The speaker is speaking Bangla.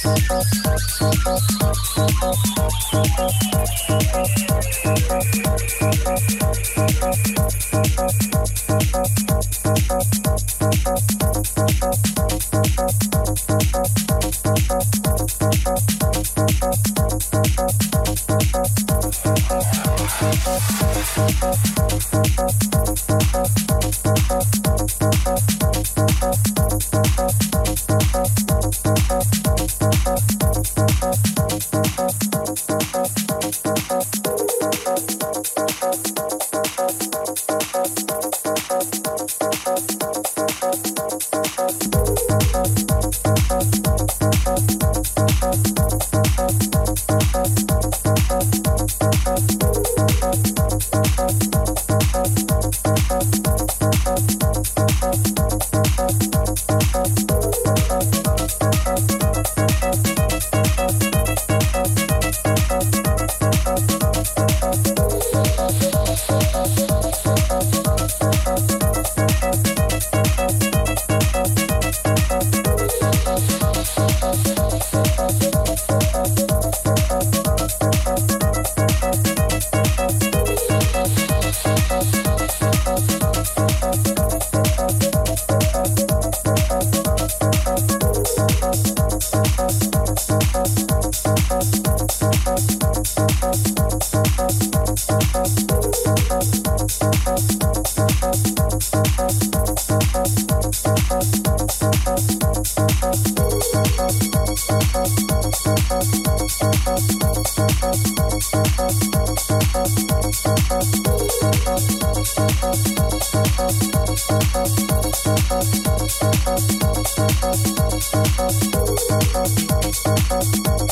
Thank Thank you.